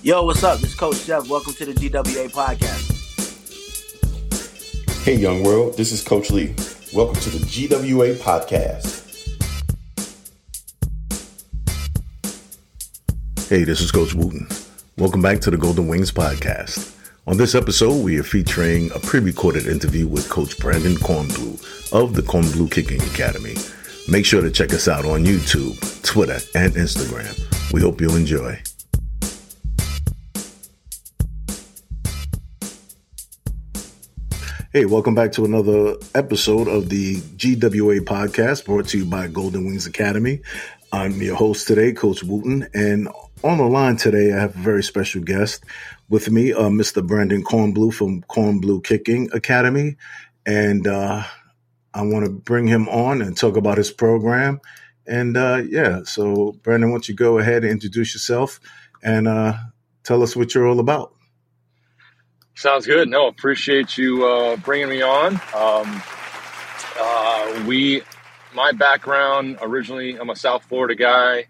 Yo, what's up? This is Coach Chef. Welcome to the GWA podcast. Hey, young world. This is Coach Lee. Welcome to the GWA podcast. Hey, this is Coach Wooten. Welcome back to the Golden Wings podcast. On this episode, we are featuring a pre recorded interview with Coach Brandon Kornblue of the Kornblue Kicking Academy. Make sure to check us out on YouTube, Twitter, and Instagram. We hope you'll enjoy. Hey, welcome back to another episode of the GWA podcast brought to you by Golden Wings Academy. I'm your host today, Coach Wooten, and on the line today, I have a very special guest with me, uh, Mr. Brandon Kornblue from Kornblue Kicking Academy. And uh, I want to bring him on and talk about his program. And uh, yeah, so Brandon, why don't you go ahead and introduce yourself and uh, tell us what you're all about? Sounds good. No, appreciate you uh, bringing me on. Um, uh, we, my background originally, I'm a South Florida guy.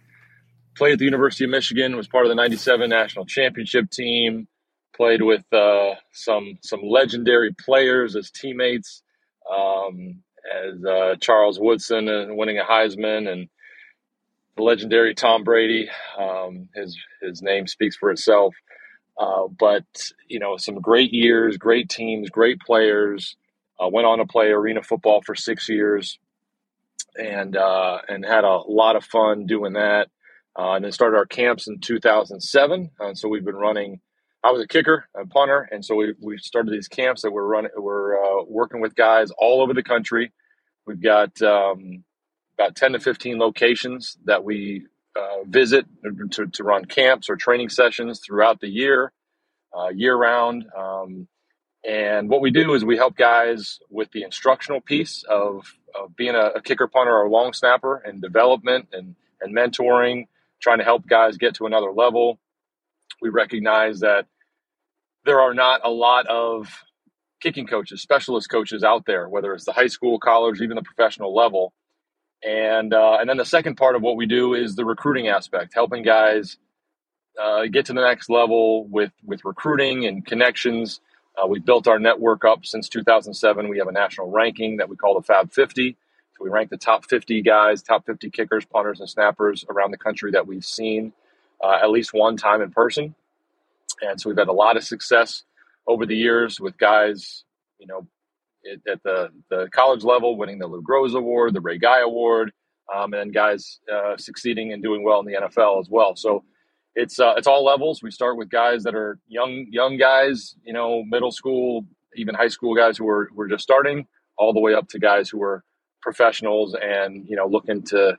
Played at the University of Michigan. Was part of the '97 national championship team. Played with uh, some some legendary players as teammates, um, as uh, Charles Woodson and winning a Heisman, and the legendary Tom Brady. Um, his his name speaks for itself. Uh, but you know, some great years, great teams, great players. Uh, went on to play arena football for six years, and uh, and had a lot of fun doing that. Uh, and then started our camps in 2007. And so we've been running. I was a kicker, a punter, and so we, we started these camps that we're running. We're uh, working with guys all over the country. We've got um, about 10 to 15 locations that we uh, visit to, to run camps or training sessions throughout the year, uh, year round. Um, and what we do is we help guys with the instructional piece of, of being a, a kicker, punter, or long snapper and development and, and mentoring, trying to help guys get to another level. We recognize that there are not a lot of kicking coaches, specialist coaches out there, whether it's the high school, college, even the professional level. And uh, and then the second part of what we do is the recruiting aspect, helping guys uh, get to the next level with with recruiting and connections. Uh, we've built our network up since 2007. We have a national ranking that we call the Fab 50. So we rank the top 50 guys, top 50 kickers, punters, and snappers around the country that we've seen uh, at least one time in person. And so we've had a lot of success over the years with guys, you know, at the, the college level, winning the Lou Groza Award, the Ray Guy Award, um, and guys uh, succeeding and doing well in the NFL as well. So it's uh, it's all levels. We start with guys that are young young guys, you know, middle school, even high school guys who are who are just starting, all the way up to guys who are professionals and you know looking to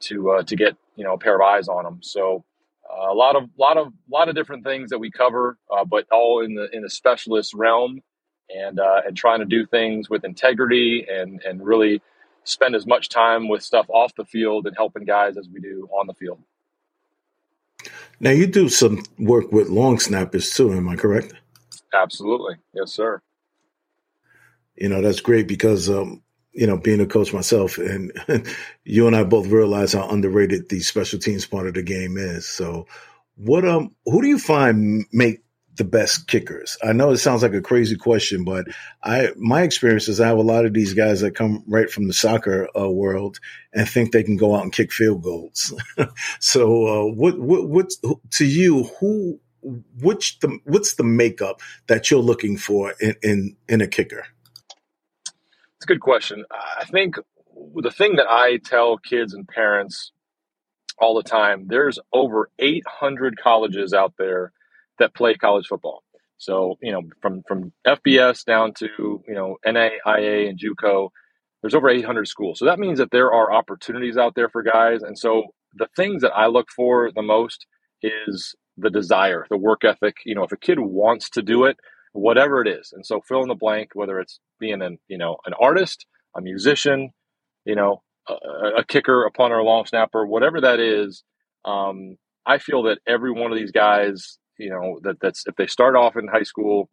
to uh, to get you know a pair of eyes on them. So uh, a lot of lot of lot of different things that we cover, uh, but all in the in the specialist realm and uh, and trying to do things with integrity and and really spend as much time with stuff off the field and helping guys as we do on the field. Now you do some work with long snappers too, am I correct? Absolutely, yes, sir. You know that's great because um, you know being a coach myself, and you and I both realize how underrated the special teams part of the game is. So, what um, who do you find make the best kickers? I know it sounds like a crazy question, but I my experience is I have a lot of these guys that come right from the soccer uh, world and think they can go out and kick field goals. so, uh, what what what's to you who which the what's the makeup that you're looking for in in, in a kicker? It's a good question. I think the thing that I tell kids and parents all the time, there's over 800 colleges out there that play college football. So, you know, from, from FBS down to, you know, NAIA and JUCO, there's over 800 schools. So that means that there are opportunities out there for guys. And so the things that I look for the most is the desire, the work ethic. You know, if a kid wants to do it, whatever it is. And so fill in the blank, whether it's being an, you know, an artist, a musician, you know, a, a kicker, a punter, a long snapper, whatever that is. Um, I feel that every one of these guys you know that that's if they start off in high school,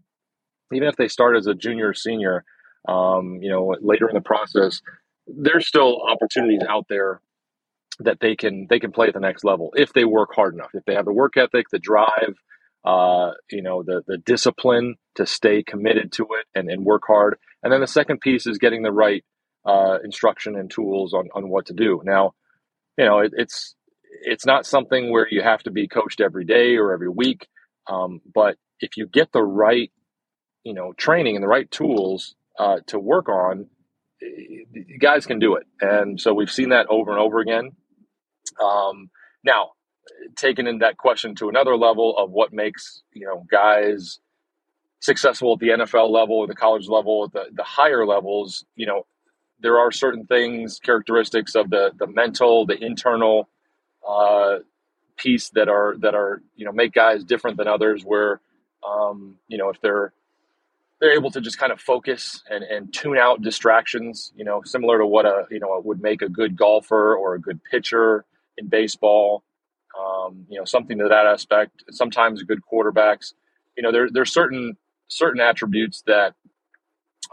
even if they start as a junior or senior, um, you know later in the process, there's still opportunities out there that they can they can play at the next level if they work hard enough, if they have the work ethic, the drive, uh, you know, the the discipline to stay committed to it and, and work hard. And then the second piece is getting the right uh, instruction and tools on on what to do. Now, you know, it, it's it's not something where you have to be coached every day or every week, um, but if you get the right, you know, training and the right tools uh, to work on, guys can do it. And so we've seen that over and over again. Um, now, taking in that question to another level of what makes you know guys successful at the NFL level or the college level, the the higher levels, you know, there are certain things, characteristics of the the mental, the internal uh, piece that are that are you know make guys different than others. Where um, you know if they're they're able to just kind of focus and, and tune out distractions, you know, similar to what a you know would make a good golfer or a good pitcher in baseball. Um, you know, something to that aspect. Sometimes good quarterbacks. You know, there there's certain certain attributes that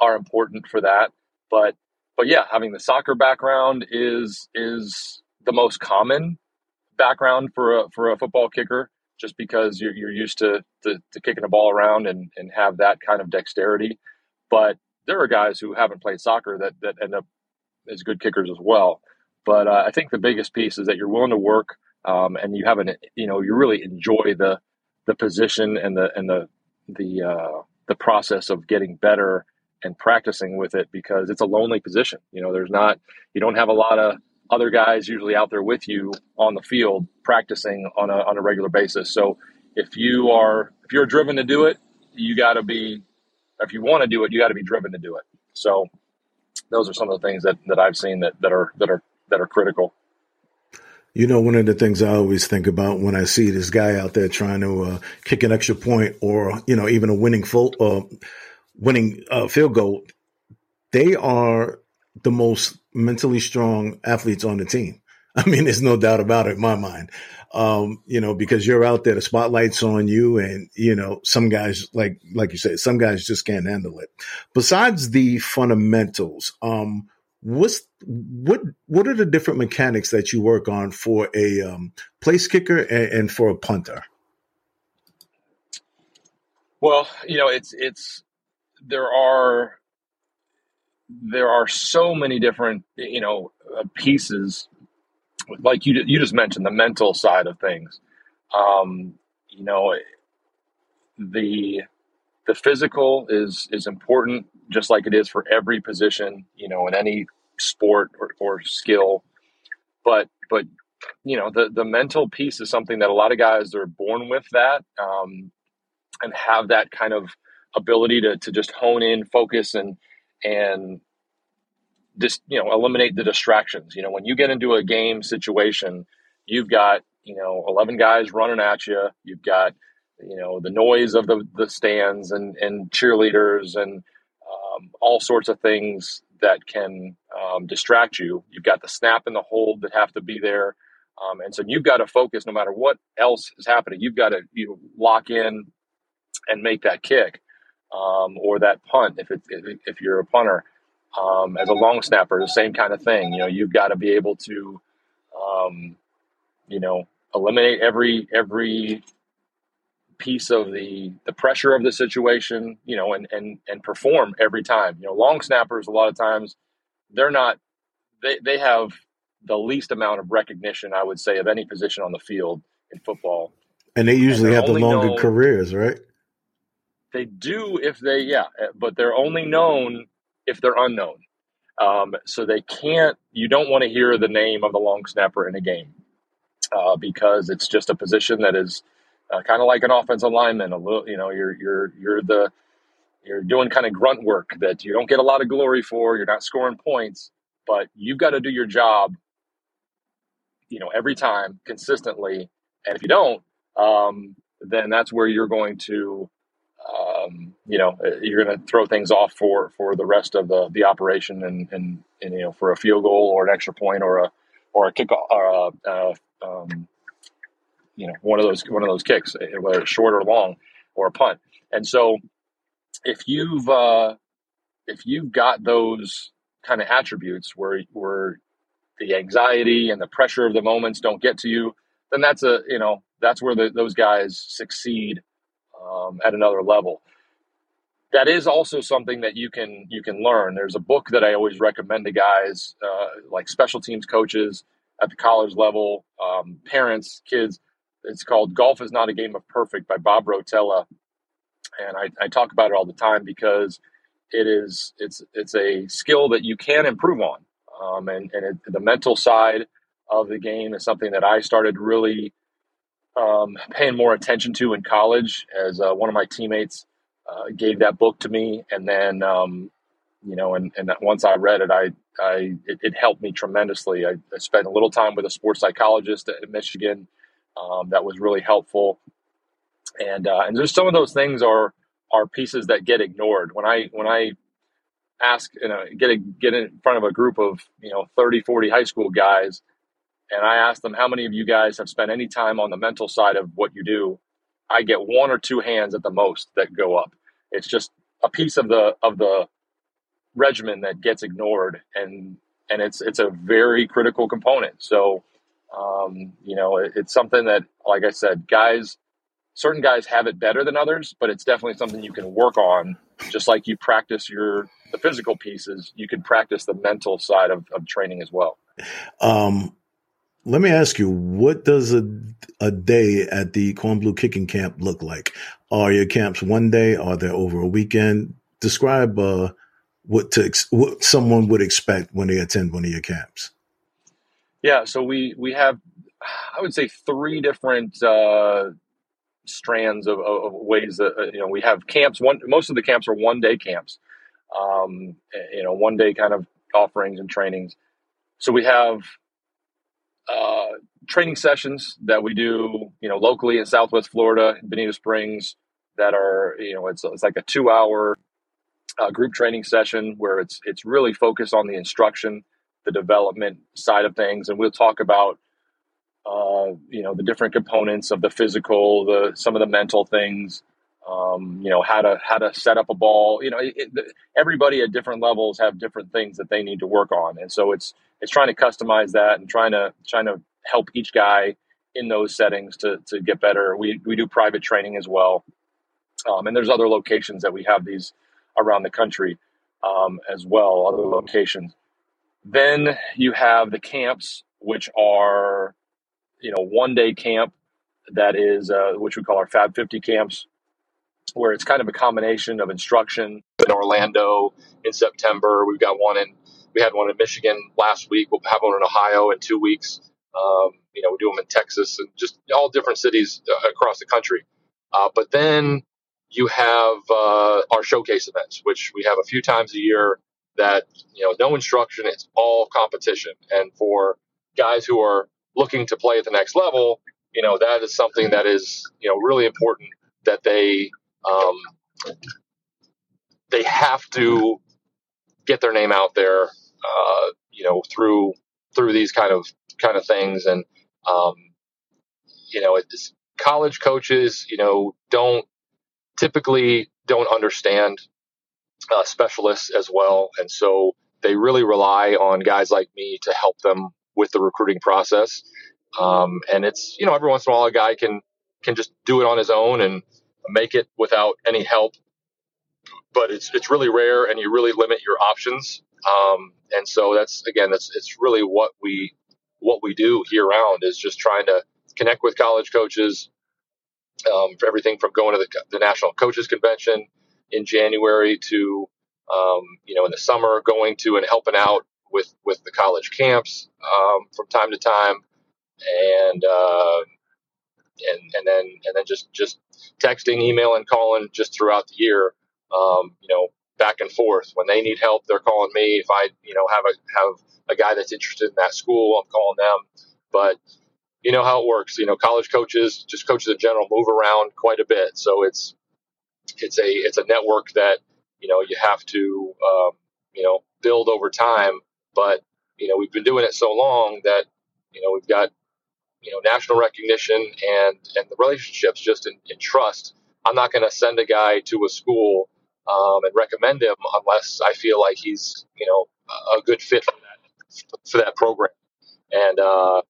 are important for that. But but yeah, having the soccer background is is the most common background for a for a football kicker just because you're, you're used to, to, to kicking a ball around and, and have that kind of dexterity. But there are guys who haven't played soccer that, that end up as good kickers as well. But uh, I think the biggest piece is that you're willing to work um, and you haven't, you know, you really enjoy the the position and the and the the uh, the process of getting better and practicing with it because it's a lonely position. You know, there's not you don't have a lot of other guys usually out there with you on the field practicing on a, on a regular basis. So if you are if you're driven to do it, you got to be if you want to do it, you got to be driven to do it. So those are some of the things that, that I've seen that, that are that are that are critical. You know, one of the things I always think about when I see this guy out there trying to uh, kick an extra point or you know even a winning full uh, winning uh, field goal, they are the most mentally strong athletes on the team. I mean, there's no doubt about it in my mind. Um, you know, because you're out there, the spotlight's on you, and you know, some guys, like like you said, some guys just can't handle it. Besides the fundamentals, um, what's what what are the different mechanics that you work on for a um, place kicker and, and for a punter? Well, you know, it's it's there are there are so many different you know uh, pieces. Like you you just mentioned the mental side of things. Um, you know the the physical is is important just like it is for every position you know in any sport or, or skill. But but you know the the mental piece is something that a lot of guys are born with that um, and have that kind of ability to to just hone in focus and and just you know eliminate the distractions. You know when you get into a game situation you've got you know 11 guys running at you. You've got you know the noise of the, the stands and and cheerleaders and um, all sorts of things that can um, distract you. You've got the snap and the hold that have to be there. Um, and so you've got to focus no matter what else is happening. You've got to you know, lock in and make that kick um, or that punt if it, if, you're a punter um, as a long snapper, the same kind of thing. You know, you've got to be able to, um, you know, eliminate every every piece of the the pressure of the situation. You know, and and and perform every time. You know, long snappers a lot of times they're not they they have the least amount of recognition I would say of any position on the field in football. And they usually and have the longer known, careers, right? They do if they yeah, but they're only known if they're unknown. Um, so they can't, you don't want to hear the name of the long snapper in a game uh, because it's just a position that is uh, kind of like an offensive lineman. A little, you know, you're, you're, you're the, you're doing kind of grunt work that you don't get a lot of glory for. You're not scoring points, but you've got to do your job, you know, every time consistently. And if you don't, um, then that's where you're going to um, you know, uh, you're going to throw things off for, for the rest of the, the operation and, and, and, you know, for a field goal or an extra point or a, or a kick or a, uh, um, you know, one of those, one of those kicks, uh, whether it's short or long or a punt. And so if you've, uh, if you've got those kind of attributes where, where the anxiety and the pressure of the moments don't get to you, then that's a, you know, that's where the, those guys succeed um, at another level. That is also something that you can you can learn. There's a book that I always recommend to guys, uh, like special teams coaches at the college level, um, parents, kids. It's called "Golf Is Not a Game of Perfect" by Bob Rotella, and I, I talk about it all the time because it is it's it's a skill that you can improve on, um, and and it, the mental side of the game is something that I started really um, paying more attention to in college as uh, one of my teammates uh, gave that book to me. And then, um, you know, and, and once I read it, I, I, it, it helped me tremendously. I, I, spent a little time with a sports psychologist at Michigan. Um, that was really helpful. And, uh, and there's some of those things are, are pieces that get ignored when I, when I ask, you know, get a, get in front of a group of, you know, 30, 40 high school guys and I asked them how many of you guys have spent any time on the mental side of what you do. I get one or two hands at the most that go up. It's just a piece of the of the regimen that gets ignored, and and it's it's a very critical component. So, um, you know, it, it's something that, like I said, guys, certain guys have it better than others, but it's definitely something you can work on. Just like you practice your the physical pieces, you can practice the mental side of, of training as well. Um, let me ask you, what does a, a day at the Kornblue Kicking Camp look like? Are your camps one day? Are they over a weekend? Describe uh, what to ex- what someone would expect when they attend one of your camps. Yeah, so we we have, I would say, three different uh, strands of, of, ways that uh, you know we have camps. One most of the camps are one day camps, um, you know, one day kind of offerings and trainings. So we have uh, training sessions that we do, you know, locally in Southwest Florida, Bonita Springs, that are, you know, it's, it's like a two hour uh, group training session where it's, it's really focused on the instruction, the development side of things. And we'll talk about, uh, you know, the different components of the physical, the, some of the mental things, um, you know, how to, how to set up a ball, you know, it, everybody at different levels have different things that they need to work on. And so it's, it's trying to customize that and trying to trying to help each guy in those settings to to get better. We we do private training as well, um, and there's other locations that we have these around the country um, as well. Other locations. Then you have the camps, which are you know one day camp that is uh, which we call our Fab 50 camps, where it's kind of a combination of instruction in Orlando in September. We've got one in we had one in Michigan last week. We'll have one in Ohio in two weeks. Um, you know, we do them in Texas and just all different cities uh, across the country. Uh, but then you have uh, our showcase events, which we have a few times a year. That you know, no instruction; it's all competition. And for guys who are looking to play at the next level, you know, that is something that is you know really important that they um, they have to get their name out there uh, you know, through through these kind of kind of things, and um, you know, it's college coaches, you know, don't typically don't understand uh, specialists as well, and so they really rely on guys like me to help them with the recruiting process. Um, and it's you know every once in a while a guy can can just do it on his own and make it without any help, but it's it's really rare, and you really limit your options. Um, and so that's again, that's it's really what we what we do year round is just trying to connect with college coaches um, for everything from going to the, the, national coaches convention in January to um, you know in the summer going to and helping out with with the college camps um, from time to time and uh, and and then and then just just texting, emailing, calling just throughout the year. Um, you know, back and forth. When they need help, they're calling me. If I, you know, have a have a guy that's interested in that school, I'm calling them. But you know how it works. You know, college coaches, just coaches in general, move around quite a bit. So it's it's a it's a network that you know you have to um, you know build over time. But you know we've been doing it so long that you know we've got you know national recognition and and the relationships just in, in trust. I'm not going to send a guy to a school um, and recommend him unless I feel like he's you know a good fit for that for that program and uh,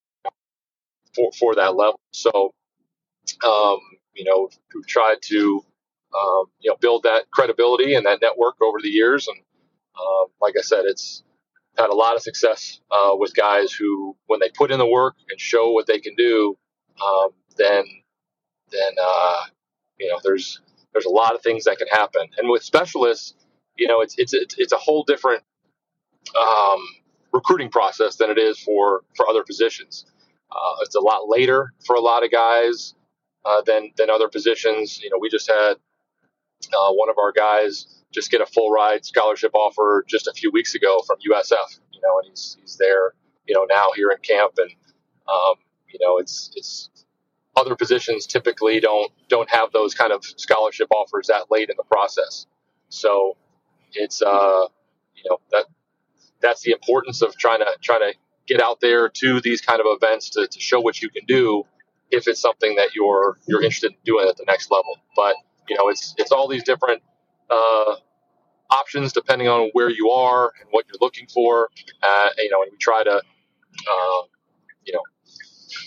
for for that level. So um, you know, we've tried to, um, you know, build that credibility and that network over the years. And um, like I said, it's had a lot of success uh, with guys who, when they put in the work and show what they can do, um, then then uh, you know there's there's a lot of things that can happen. And with specialists, you know, it's it's it's, it's a whole different um, recruiting process than it is for for other positions. Uh, it's a lot later for a lot of guys uh, than than other positions. You know, we just had uh, one of our guys just get a full ride scholarship offer just a few weeks ago from USF. You know, and he's he's there. You know, now here in camp, and um, you know, it's it's other positions typically don't don't have those kind of scholarship offers that late in the process. So it's uh, you know that that's the importance of trying to trying to get out there to these kind of events to, to show what you can do if it's something that you're you're interested in doing at the next level. But you know, it's it's all these different uh, options depending on where you are and what you're looking for. Uh, you know, and we try to uh, you know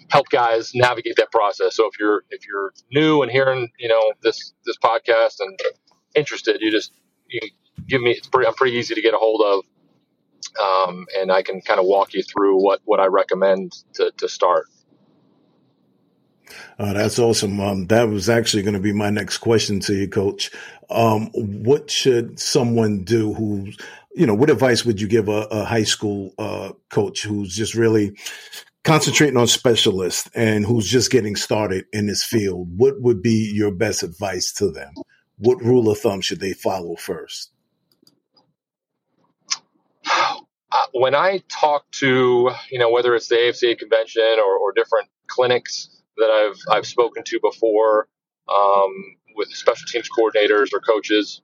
help guys navigate that process. So if you're if you're new and hearing you know this this podcast and interested, you just you give me it's pretty I'm pretty easy to get a hold of. Um, and I can kind of walk you through what, what I recommend to, to start. Uh, that's awesome. Um, that was actually going to be my next question to you, Coach. Um, what should someone do who's you know, what advice would you give a, a high school uh, coach who's just really concentrating on specialists and who's just getting started in this field? What would be your best advice to them? What rule of thumb should they follow first? When I talk to, you know, whether it's the AFCA convention or, or different clinics that I've I've spoken to before um, with special teams coordinators or coaches,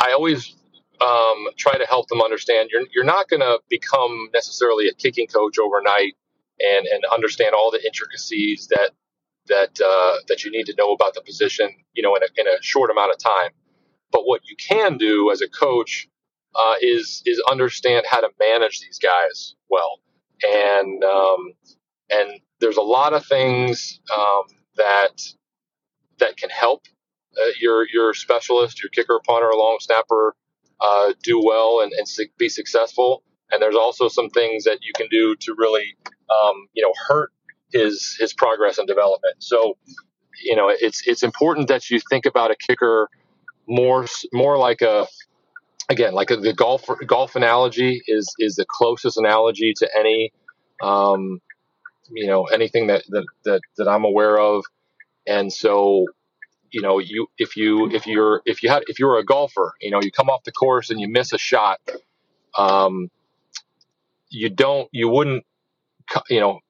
I always um, try to help them understand you're you're not going to become necessarily a kicking coach overnight and and understand all the intricacies that that uh, that you need to know about the position, you know, in a, in a short amount of time. But what you can do as a coach uh, is is understand how to manage these guys well, and um, and there's a lot of things um, that that can help uh, your your specialist, your kicker, punter, long snapper uh, do well and, and be successful. And there's also some things that you can do to really, um, you know, hurt his his progress and development. So, you know, it's it's important that you think about a kicker more more like a again like a, the golf golf analogy is is the closest analogy to any um, you know anything that, that that that I'm aware of, and so you know you if you if you're if you had if you're a golfer, you know you come off the course and you miss a shot, um, you don't you wouldn't you know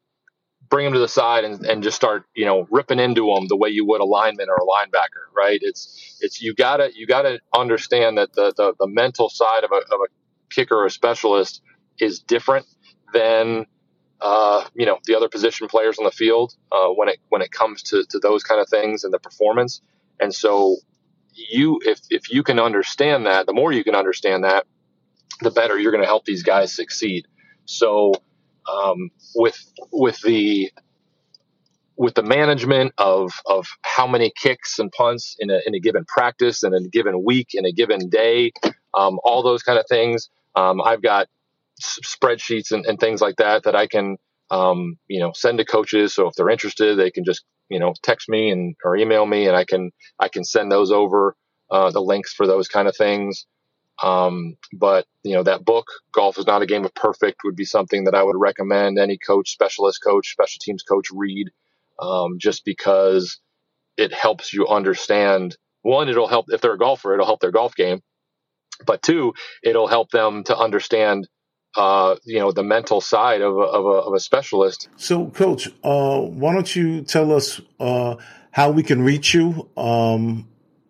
bring them to the side and, and just start you know ripping into them the way you would a lineman or a linebacker right? It's it's you gotta you gotta understand that the the, the mental side of a, of a kicker or a specialist is different than uh, you know the other position players on the field uh, when it when it comes to, to those kind of things and the performance. And so you if if you can understand that, the more you can understand that, the better you're going to help these guys succeed. So um, with with the with the management of of how many kicks and punts in a, in a given practice in a given week in a given day, um, all those kind of things. Um, I've got spreadsheets and, and, things like that that I can, um, you know, send to coaches. So if they're interested, they can just, you know, text me and or email me, and I can I can send those over uh, the links for those kind of things. Um, but you know, that book, "Golf is Not a Game of Perfect," would be something that I would recommend any coach, specialist coach, special teams coach read, um, just because it helps you understand. One, it'll help if they're a golfer, it'll help their golf game. But two, it'll help them to understand uh, you know the mental side of a, of a, of a specialist. So, Coach, uh, why don't you tell us uh, how we can reach you? Um,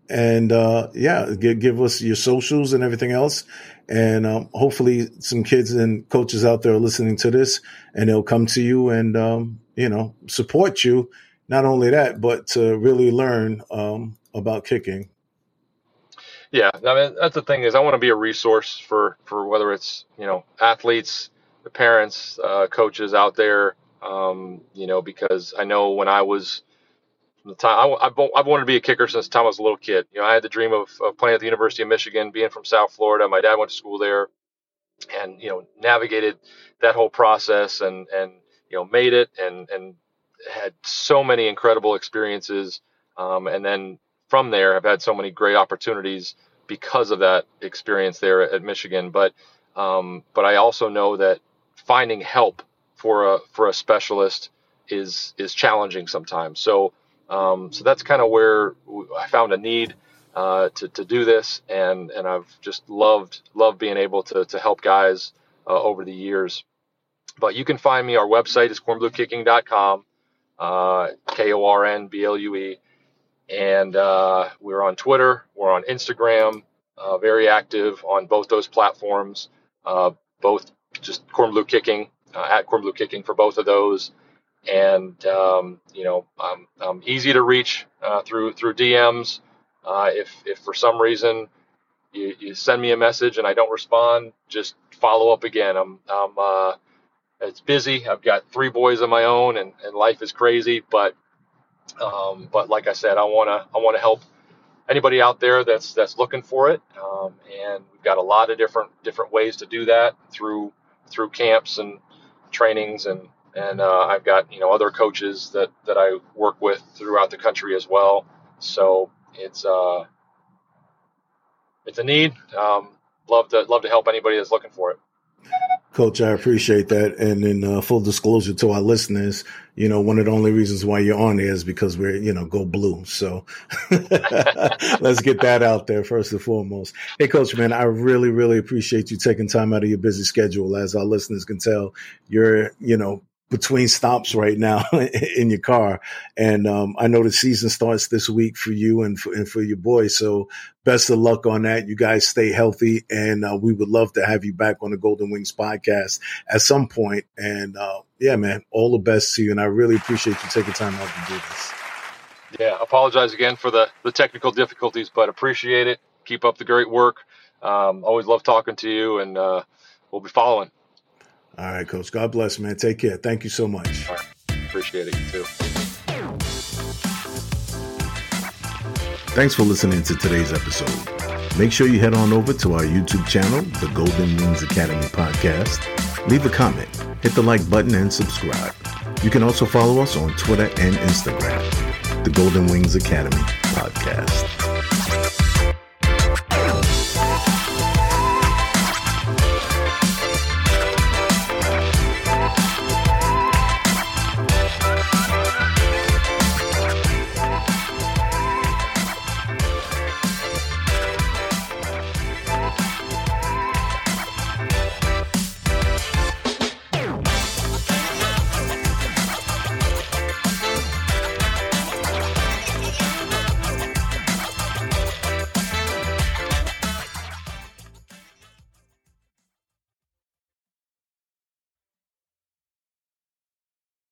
and uh, yeah, give, give, us your socials and everything else. And um, hopefully, some kids and coaches out there are listening to this, and they'll come to you and um, you know support you. Not only that, but to really learn um, about kicking. Yeah, I mean that's the thing is I want to be a resource for for whether it's you know athletes, the parents, uh, coaches out there. Um, you know, because I know when I was the time I, have I've wanted to be a kicker since the time I was a little kid. You know, I had the dream of, of playing at the University of Michigan, being from South Florida. My dad went to school there, and you know, navigated that whole process and and you know made it and and had so many incredible experiences. Um, and then from there, I've had so many great opportunities because of that experience there at Michigan. But um, but I also know that finding help for a for a specialist is is challenging sometimes. So um, so that's kind of where I found a need uh, to to do this, and and I've just loved loved being able to to help guys uh, over the years. But you can find me. Our website is kornbluekicking.com, uh, K O R N B L U E, and uh, we're on Twitter, we're on Instagram, uh, very active on both those platforms. Uh, both just Kornblue Kicking at Kornblue Kicking for both of those and um, you know I'm, I'm, easy to reach uh, through through DMs. Uh, if if for some reason you, you, send me a message and I don't respond, just follow up again. I'm I'm uh, it's busy. I've got three boys of my own, and, and life is crazy. But um, but like I said, I wanna I wanna help anybody out there that's that's looking for it. Um, and we've got a lot of different different ways to do that through through camps and trainings and and uh, I've got you know other coaches that that I work with throughout the country as well. So it's uh, it's a need. Um, love to love to help anybody that's looking for it. Coach, I appreciate that. And in uh, full disclosure to our listeners, you know, one of the only reasons why you're on is because we're, you know, go blue. So let's get that out there first and foremost. Hey, Coach, man, I really, really appreciate you taking time out of your busy schedule. As our listeners can tell, you're, you know, between stops right now in your car. And um, I know the season starts this week for you and for, and for your boys. So best of luck on that. You guys stay healthy, and uh, we would love to have you back on the Golden Wings podcast at some point. And uh, yeah, man, all the best to you. And I really appreciate you taking time out to do this. Yeah, apologize again for the the technical difficulties, but appreciate it. Keep up the great work. Um, always love talking to you, and uh, we'll be following. All right, Coach. God bless, man. Take care. Thank you so much. Appreciate it. You too. Thanks for listening to today's episode. Make sure you head on over to our YouTube channel, the Golden Wings Academy Podcast. Leave a comment, hit the like button, and subscribe. You can also follow us on Twitter and Instagram, the Golden Wings Academy Podcast.